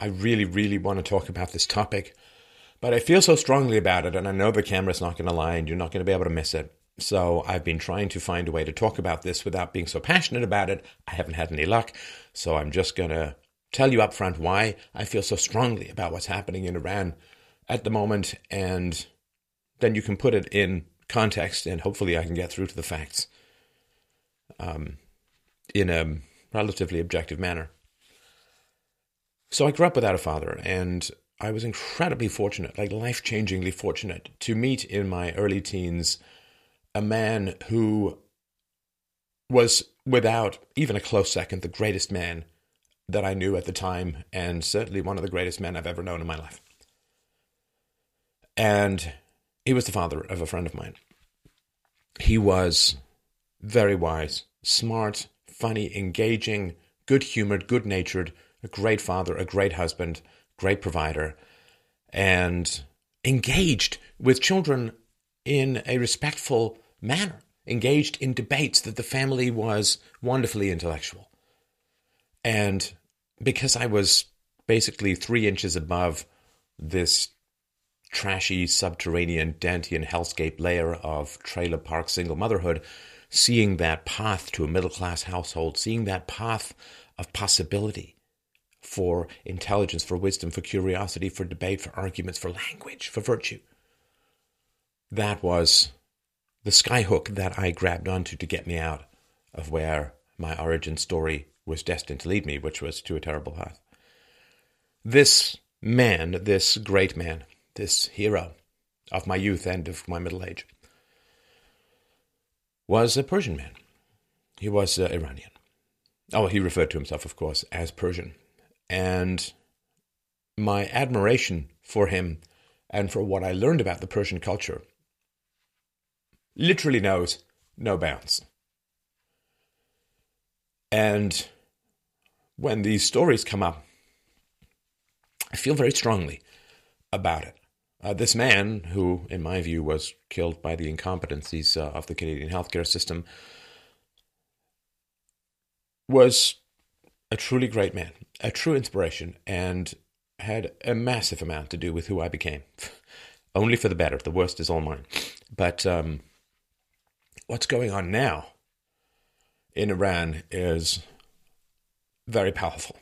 I really, really want to talk about this topic, but I feel so strongly about it, and I know the camera's not going to lie, and you're not going to be able to miss it. So I've been trying to find a way to talk about this without being so passionate about it. I haven't had any luck, so I'm just going to tell you up front why I feel so strongly about what's happening in Iran at the moment, and then you can put it in context, and hopefully I can get through to the facts um, in a relatively objective manner. So I grew up without a father, and I was incredibly fortunate, like life changingly fortunate, to meet in my early teens a man who was, without even a close second, the greatest man that I knew at the time, and certainly one of the greatest men I've ever known in my life. And he was the father of a friend of mine. He was very wise, smart, funny, engaging, good humored, good natured, a great father, a great husband, great provider, and engaged with children in a respectful manner, engaged in debates that the family was wonderfully intellectual. And because I was basically three inches above this trashy subterranean Dantean hellscape layer of trailer park single motherhood, seeing that path to a middle class household, seeing that path of possibility for intelligence, for wisdom, for curiosity, for debate, for arguments, for language, for virtue. That was the skyhook that I grabbed onto to get me out of where my origin story was destined to lead me, which was to a terrible path. This man, this great man, this hero of my youth and of my middle age, was a Persian man. He was uh, Iranian. Oh, he referred to himself, of course, as Persian. And my admiration for him and for what I learned about the Persian culture literally knows no bounds. And when these stories come up, I feel very strongly about it. Uh, this man, who, in my view, was killed by the incompetencies uh, of the Canadian healthcare system, was a truly great man, a true inspiration, and had a massive amount to do with who I became. Only for the better. The worst is all mine. But um, what's going on now in Iran is very powerful.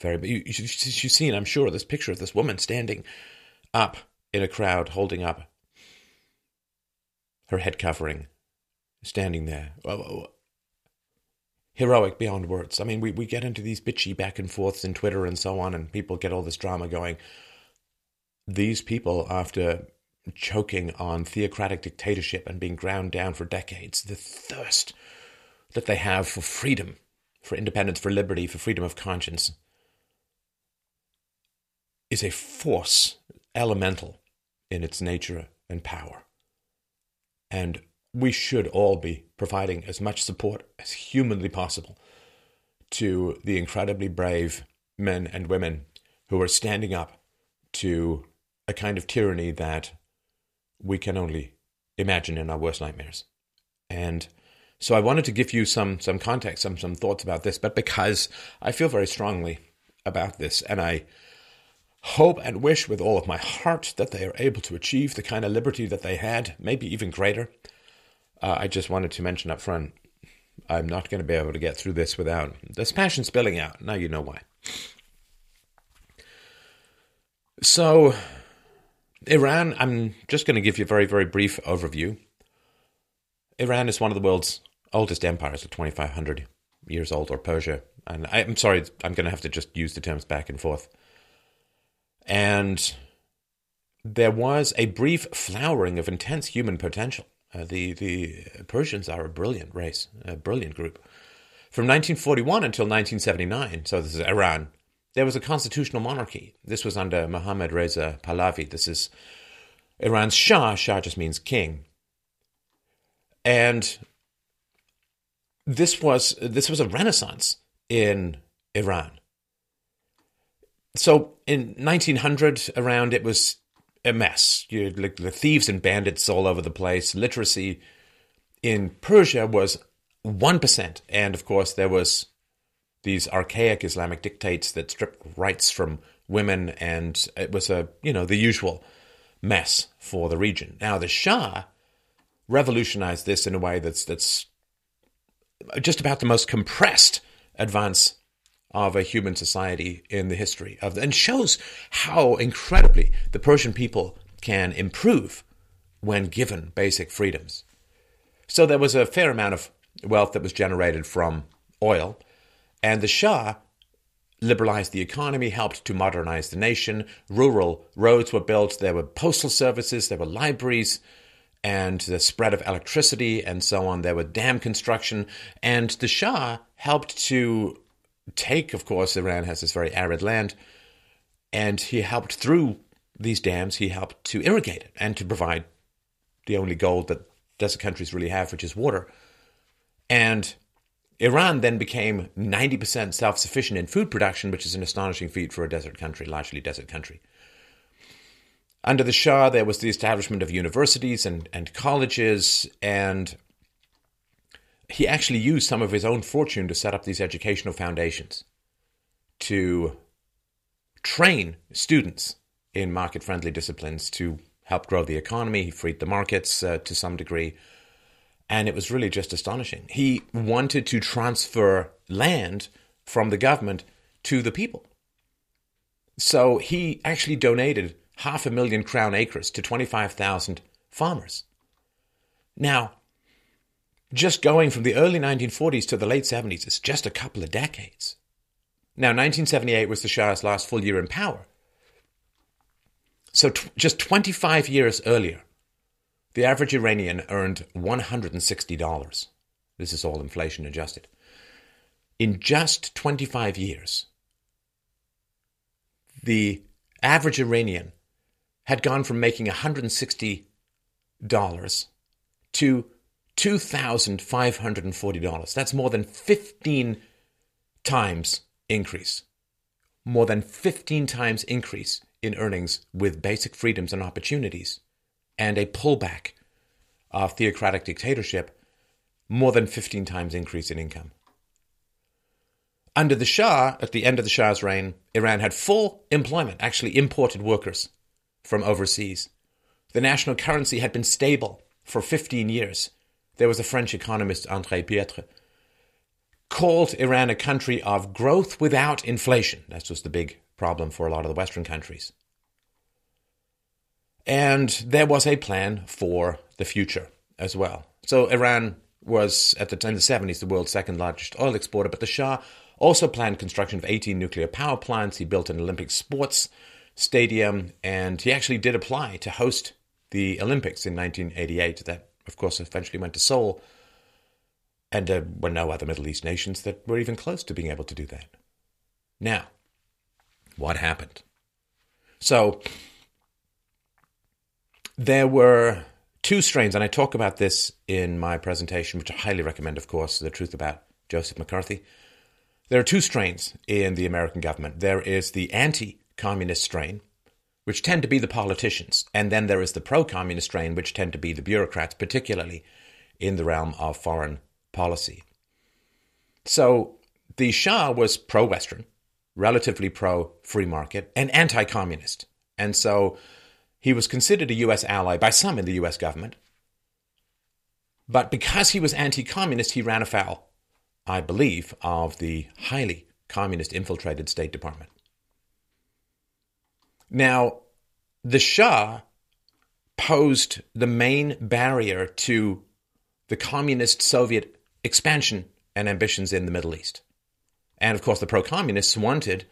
Very, you, you, you've seen, I'm sure, this picture of this woman standing up in a crowd, holding up her head covering, standing there. Heroic beyond words. I mean, we, we get into these bitchy back and forths in Twitter and so on, and people get all this drama going. These people, after choking on theocratic dictatorship and being ground down for decades, the thirst that they have for freedom, for independence, for liberty, for freedom of conscience, is a force elemental in its nature and power. And we should all be providing as much support as humanly possible to the incredibly brave men and women who are standing up to a kind of tyranny that we can only imagine in our worst nightmares. And so I wanted to give you some some context, some some thoughts about this, but because I feel very strongly about this and I hope and wish with all of my heart that they are able to achieve the kind of liberty that they had, maybe even greater. Uh, I just wanted to mention up front, I'm not going to be able to get through this without this passion spilling out. Now you know why. So, Iran, I'm just going to give you a very, very brief overview. Iran is one of the world's oldest empires, 2,500 years old, or Persia. And I'm sorry, I'm going to have to just use the terms back and forth. And there was a brief flowering of intense human potential. Uh, the the Persians are a brilliant race, a brilliant group. From 1941 until 1979, so this is Iran, there was a constitutional monarchy. This was under Mohammad Reza Pahlavi. This is Iran's Shah. Shah just means king. And this was this was a renaissance in Iran so in 1900 around it was a mess. You like the thieves and bandits all over the place. Literacy in persia was 1% and of course there was these archaic Islamic dictates that stripped rights from women, and it was a you know the usual mess for the region. Now the Shah revolutionized this in a way that's that's just about the most compressed advance of a human society in the history of the, and shows how incredibly the Persian people can improve when given basic freedoms. So there was a fair amount of wealth that was generated from oil, and the Shah liberalized the economy, helped to modernize the nation. Rural roads were built, there were postal services, there were libraries, and the spread of electricity and so on. There were dam construction, and the Shah helped to take, of course, Iran has this very arid land, and he helped through these dams, he helped to irrigate it and to provide the only gold that desert countries really have, which is water. And Iran then became 90% self sufficient in food production, which is an astonishing feat for a desert country, largely desert country. Under the Shah, there was the establishment of universities and, and colleges, and he actually used some of his own fortune to set up these educational foundations to train students in market friendly disciplines to help grow the economy. He freed the markets uh, to some degree. And it was really just astonishing. He wanted to transfer land from the government to the people. So he actually donated half a million crown acres to 25,000 farmers. Now, just going from the early 1940s to the late 70s is just a couple of decades. Now, 1978 was the Shah's last full year in power. So, t- just 25 years earlier, the average Iranian earned $160. This is all inflation adjusted. In just 25 years, the average Iranian had gone from making $160 to $2,540. That's more than 15 times increase. More than 15 times increase in earnings with basic freedoms and opportunities and a pullback of theocratic dictatorship, more than 15 times increase in income. Under the Shah, at the end of the Shah's reign, Iran had full employment, actually imported workers from overseas. The national currency had been stable for 15 years. There was a French economist, André Piettre, called Iran a country of growth without inflation. That was the big problem for a lot of the Western countries. And there was a plan for the future as well. So Iran was at the time the 70s the world's second largest oil exporter, but the Shah also planned construction of 18 nuclear power plants. He built an Olympic sports stadium, and he actually did apply to host the Olympics in 1988. That, of course, eventually went to Seoul. And there were no other Middle East nations that were even close to being able to do that. Now, what happened? So, there were two strains, and I talk about this in my presentation, which I highly recommend, of course, The Truth About Joseph McCarthy. There are two strains in the American government. There is the anti communist strain, which tend to be the politicians, and then there is the pro communist strain, which tend to be the bureaucrats, particularly in the realm of foreign policy. So the Shah was pro Western, relatively pro free market, and anti communist. And so he was considered a US ally by some in the US government. But because he was anti communist, he ran afoul, I believe, of the highly communist infiltrated State Department. Now, the Shah posed the main barrier to the communist Soviet expansion and ambitions in the Middle East. And of course, the pro communists wanted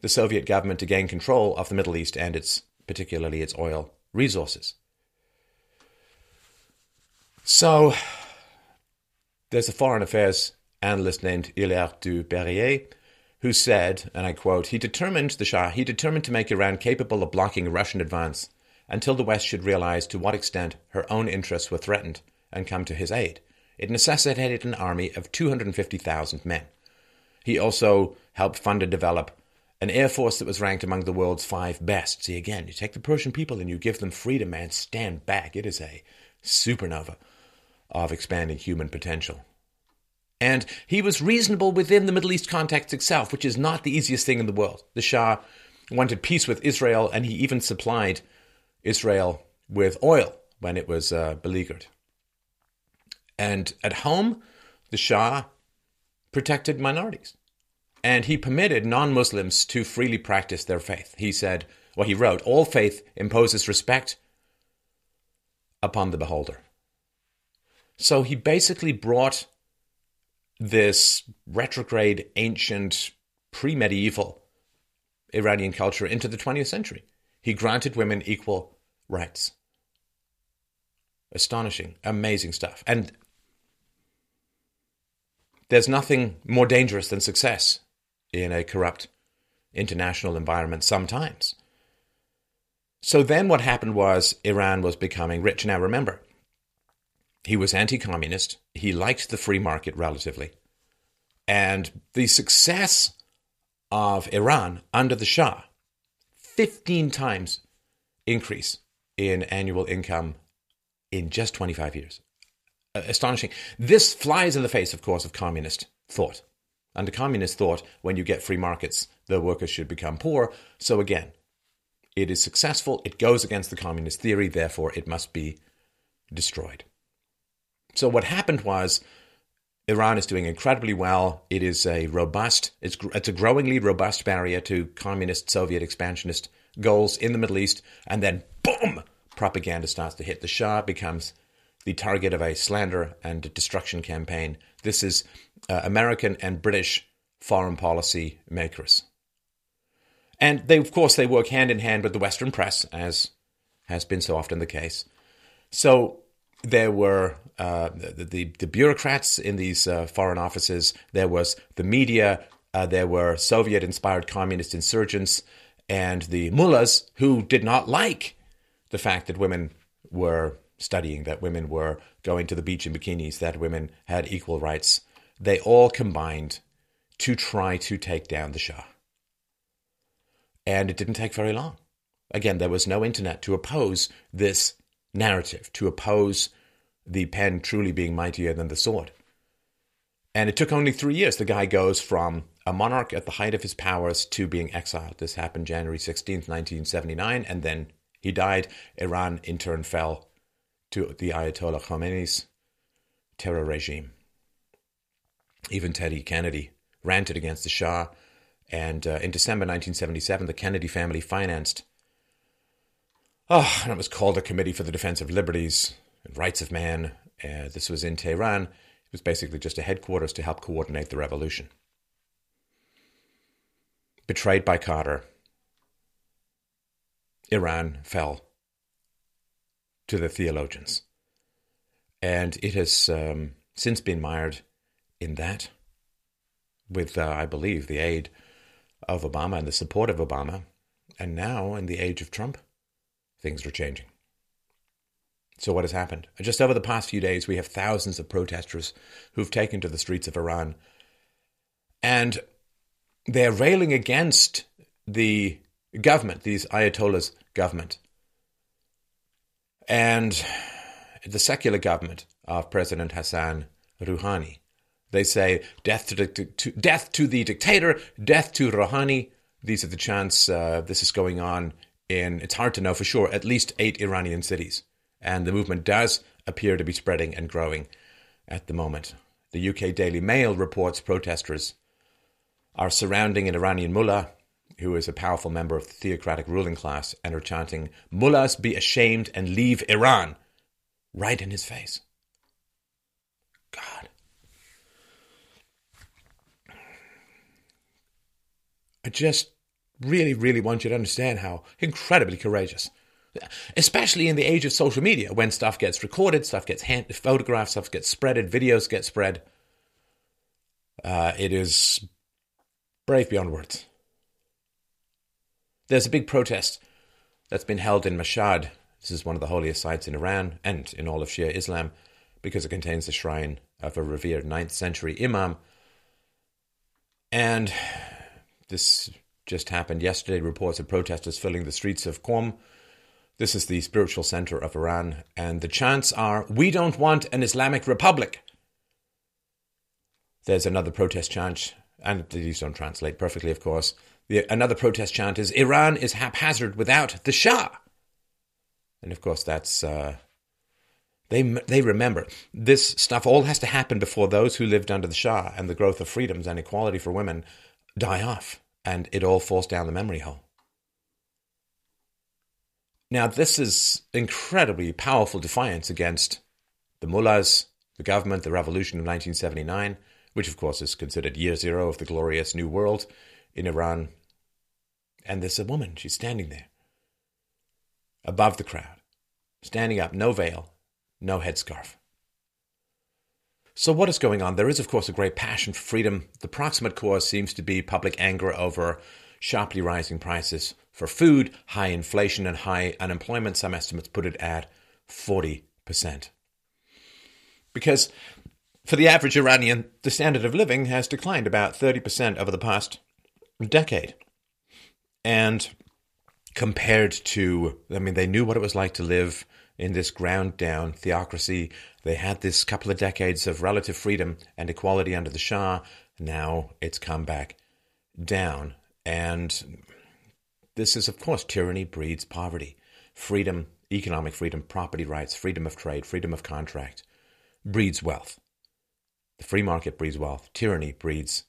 the Soviet government to gain control of the Middle East and its particularly its oil resources. So, there's a foreign affairs analyst named Hilaire du Berrier who said, and I quote, he determined, the Shah, he determined to make Iran capable of blocking a Russian advance until the West should realize to what extent her own interests were threatened and come to his aid. It necessitated an army of 250,000 men. He also helped fund and develop an air force that was ranked among the world's five best. See, again, you take the Persian people and you give them freedom, man, stand back. It is a supernova of expanding human potential. And he was reasonable within the Middle East context itself, which is not the easiest thing in the world. The Shah wanted peace with Israel, and he even supplied Israel with oil when it was uh, beleaguered. And at home, the Shah protected minorities. And he permitted non Muslims to freely practice their faith. He said, well, he wrote, all faith imposes respect upon the beholder. So he basically brought this retrograde, ancient, pre medieval Iranian culture into the 20th century. He granted women equal rights. Astonishing, amazing stuff. And there's nothing more dangerous than success in a corrupt international environment sometimes. So then what happened was Iran was becoming rich. Now remember, he was anti communist, he liked the free market relatively. And the success of Iran under the Shah, 15 times increase in annual income in just 25 years. Astonishing. This flies in the face, of course, of communist thought. Under communist thought, when you get free markets, the workers should become poor. So again, it is successful, it goes against the communist theory, therefore it must be destroyed. So what happened was Iran is doing incredibly well. It is a robust, it's, it's a growingly robust barrier to communist Soviet expansionist goals in the Middle East. And then, boom, propaganda starts to hit. The Shah becomes the target of a slander and destruction campaign. This is uh, American and British foreign policy makers. And they, of course, they work hand in hand with the Western press, as has been so often the case. So there were uh, the, the, the, bureaucrats in these uh, foreign offices, there was the media, uh, there were Soviet inspired communist insurgents, and the mullahs who did not like the fact that women were studying, that women were going to the beach in bikinis, that women had equal rights. They all combined to try to take down the Shah. And it didn't take very long. Again, there was no internet to oppose this narrative, to oppose the pen truly being mightier than the sword. And it took only three years. The guy goes from a monarch at the height of his powers to being exiled. This happened January 16th, 1979, and then he died. Iran, in turn, fell to the Ayatollah Khomeini's terror regime. Even Teddy Kennedy ranted against the Shah, and uh, in December 1977, the Kennedy family financed, oh, and it was called the Committee for the Defense of Liberties and Rights of Man. Uh, this was in Tehran. It was basically just a headquarters to help coordinate the revolution. Betrayed by Carter, Iran fell to the theologians. And it has um, since been mired in that, with, uh, I believe, the aid of Obama and the support of Obama. And now, in the age of Trump, things are changing. So, what has happened? Just over the past few days, we have thousands of protesters who've taken to the streets of Iran. And they're railing against the government, these Ayatollahs' government. And the secular government of President Hassan Rouhani. They say death to, to, death to the dictator, death to Rouhani. These are the chants. Uh, this is going on in. It's hard to know for sure. At least eight Iranian cities, and the movement does appear to be spreading and growing at the moment. The UK Daily Mail reports protesters are surrounding an Iranian mullah who is a powerful member of the theocratic ruling class and are chanting, Mullahs be ashamed and leave Iran, right in his face. God. I just really, really want you to understand how incredibly courageous, especially in the age of social media, when stuff gets recorded, stuff gets hand- photographed, stuff gets spreaded, videos get spread. Uh, it is brave beyond words. There's a big protest that's been held in Mashhad. This is one of the holiest sites in Iran and in all of Shia Islam because it contains the shrine of a revered 9th century Imam. And this just happened yesterday. Reports of protesters filling the streets of Qom. This is the spiritual center of Iran. And the chants are We don't want an Islamic Republic. There's another protest chant, and these don't translate perfectly, of course. The, another protest chant is Iran is haphazard without the Shah. And of course, that's. Uh, they, they remember this stuff all has to happen before those who lived under the Shah and the growth of freedoms and equality for women die off, and it all falls down the memory hole. Now, this is incredibly powerful defiance against the mullahs, the government, the revolution of 1979, which of course is considered year zero of the glorious new world in Iran. And there's a woman, she's standing there, above the crowd, standing up, no veil, no headscarf. So, what is going on? There is, of course, a great passion for freedom. The proximate cause seems to be public anger over sharply rising prices for food, high inflation, and high unemployment. Some estimates put it at 40%. Because for the average Iranian, the standard of living has declined about 30% over the past decade. And compared to, I mean, they knew what it was like to live in this ground down theocracy. They had this couple of decades of relative freedom and equality under the Shah. Now it's come back down. And this is, of course, tyranny breeds poverty. Freedom, economic freedom, property rights, freedom of trade, freedom of contract breeds wealth. The free market breeds wealth. Tyranny breeds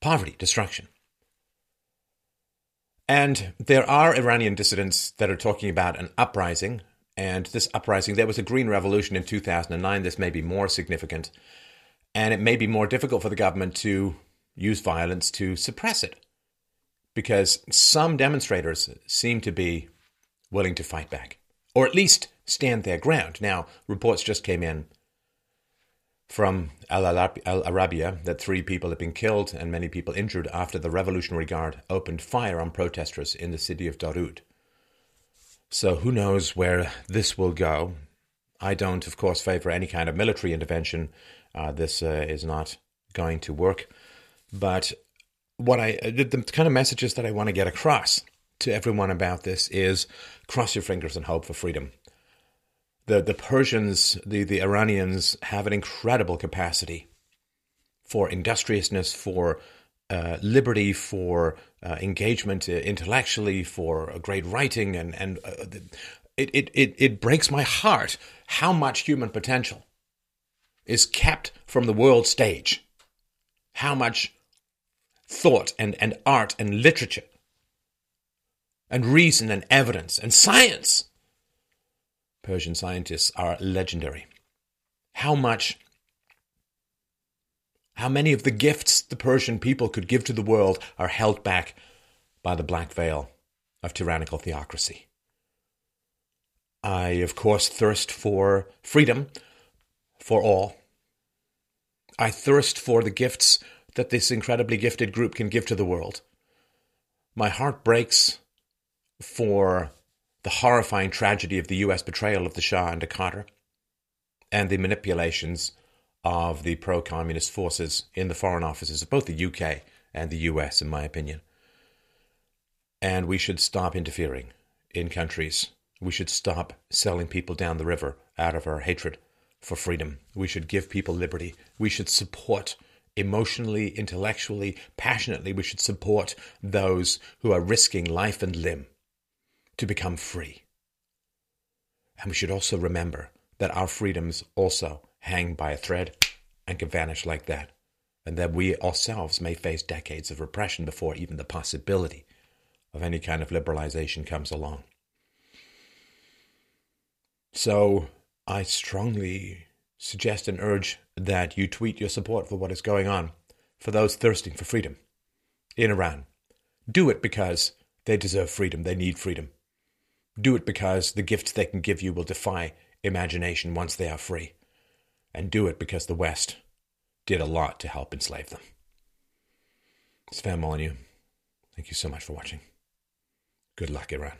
poverty, destruction. And there are Iranian dissidents that are talking about an uprising. And this uprising, there was a green revolution in 2009. This may be more significant. And it may be more difficult for the government to use violence to suppress it. Because some demonstrators seem to be willing to fight back, or at least stand their ground. Now, reports just came in from Al Arabiya that three people have been killed and many people injured after the Revolutionary Guard opened fire on protesters in the city of Darud. So, who knows where this will go? I don't, of course, favor any kind of military intervention. Uh, this uh, is not going to work. But what I the kind of messages that I want to get across to everyone about this is cross your fingers and hope for freedom the, the Persians, the, the Iranians have an incredible capacity for industriousness, for uh, liberty, for uh, engagement uh, intellectually, for great writing, and and uh, it, it it it breaks my heart how much human potential is kept from the world stage, how much thought and, and art and literature and reason and evidence and science Persian scientists are legendary. How much, how many of the gifts the Persian people could give to the world are held back by the black veil of tyrannical theocracy? I, of course, thirst for freedom for all. I thirst for the gifts that this incredibly gifted group can give to the world. My heart breaks for the horrifying tragedy of the US betrayal of the Shah under Carter, and the manipulations of the pro communist forces in the foreign offices of both the UK and the US, in my opinion. And we should stop interfering in countries. We should stop selling people down the river out of our hatred for freedom. We should give people liberty. We should support emotionally, intellectually, passionately. We should support those who are risking life and limb to become free. And we should also remember that our freedoms also hang by a thread and can vanish like that, and that we ourselves may face decades of repression before even the possibility of any kind of liberalization comes along. So I strongly suggest and urge that you tweet your support for what is going on for those thirsting for freedom in Iran. Do it because they deserve freedom, they need freedom. Do it because the gifts they can give you will defy imagination once they are free. And do it because the West did a lot to help enslave them. Stefan Molyneux. Thank you so much for watching. Good luck, Iran.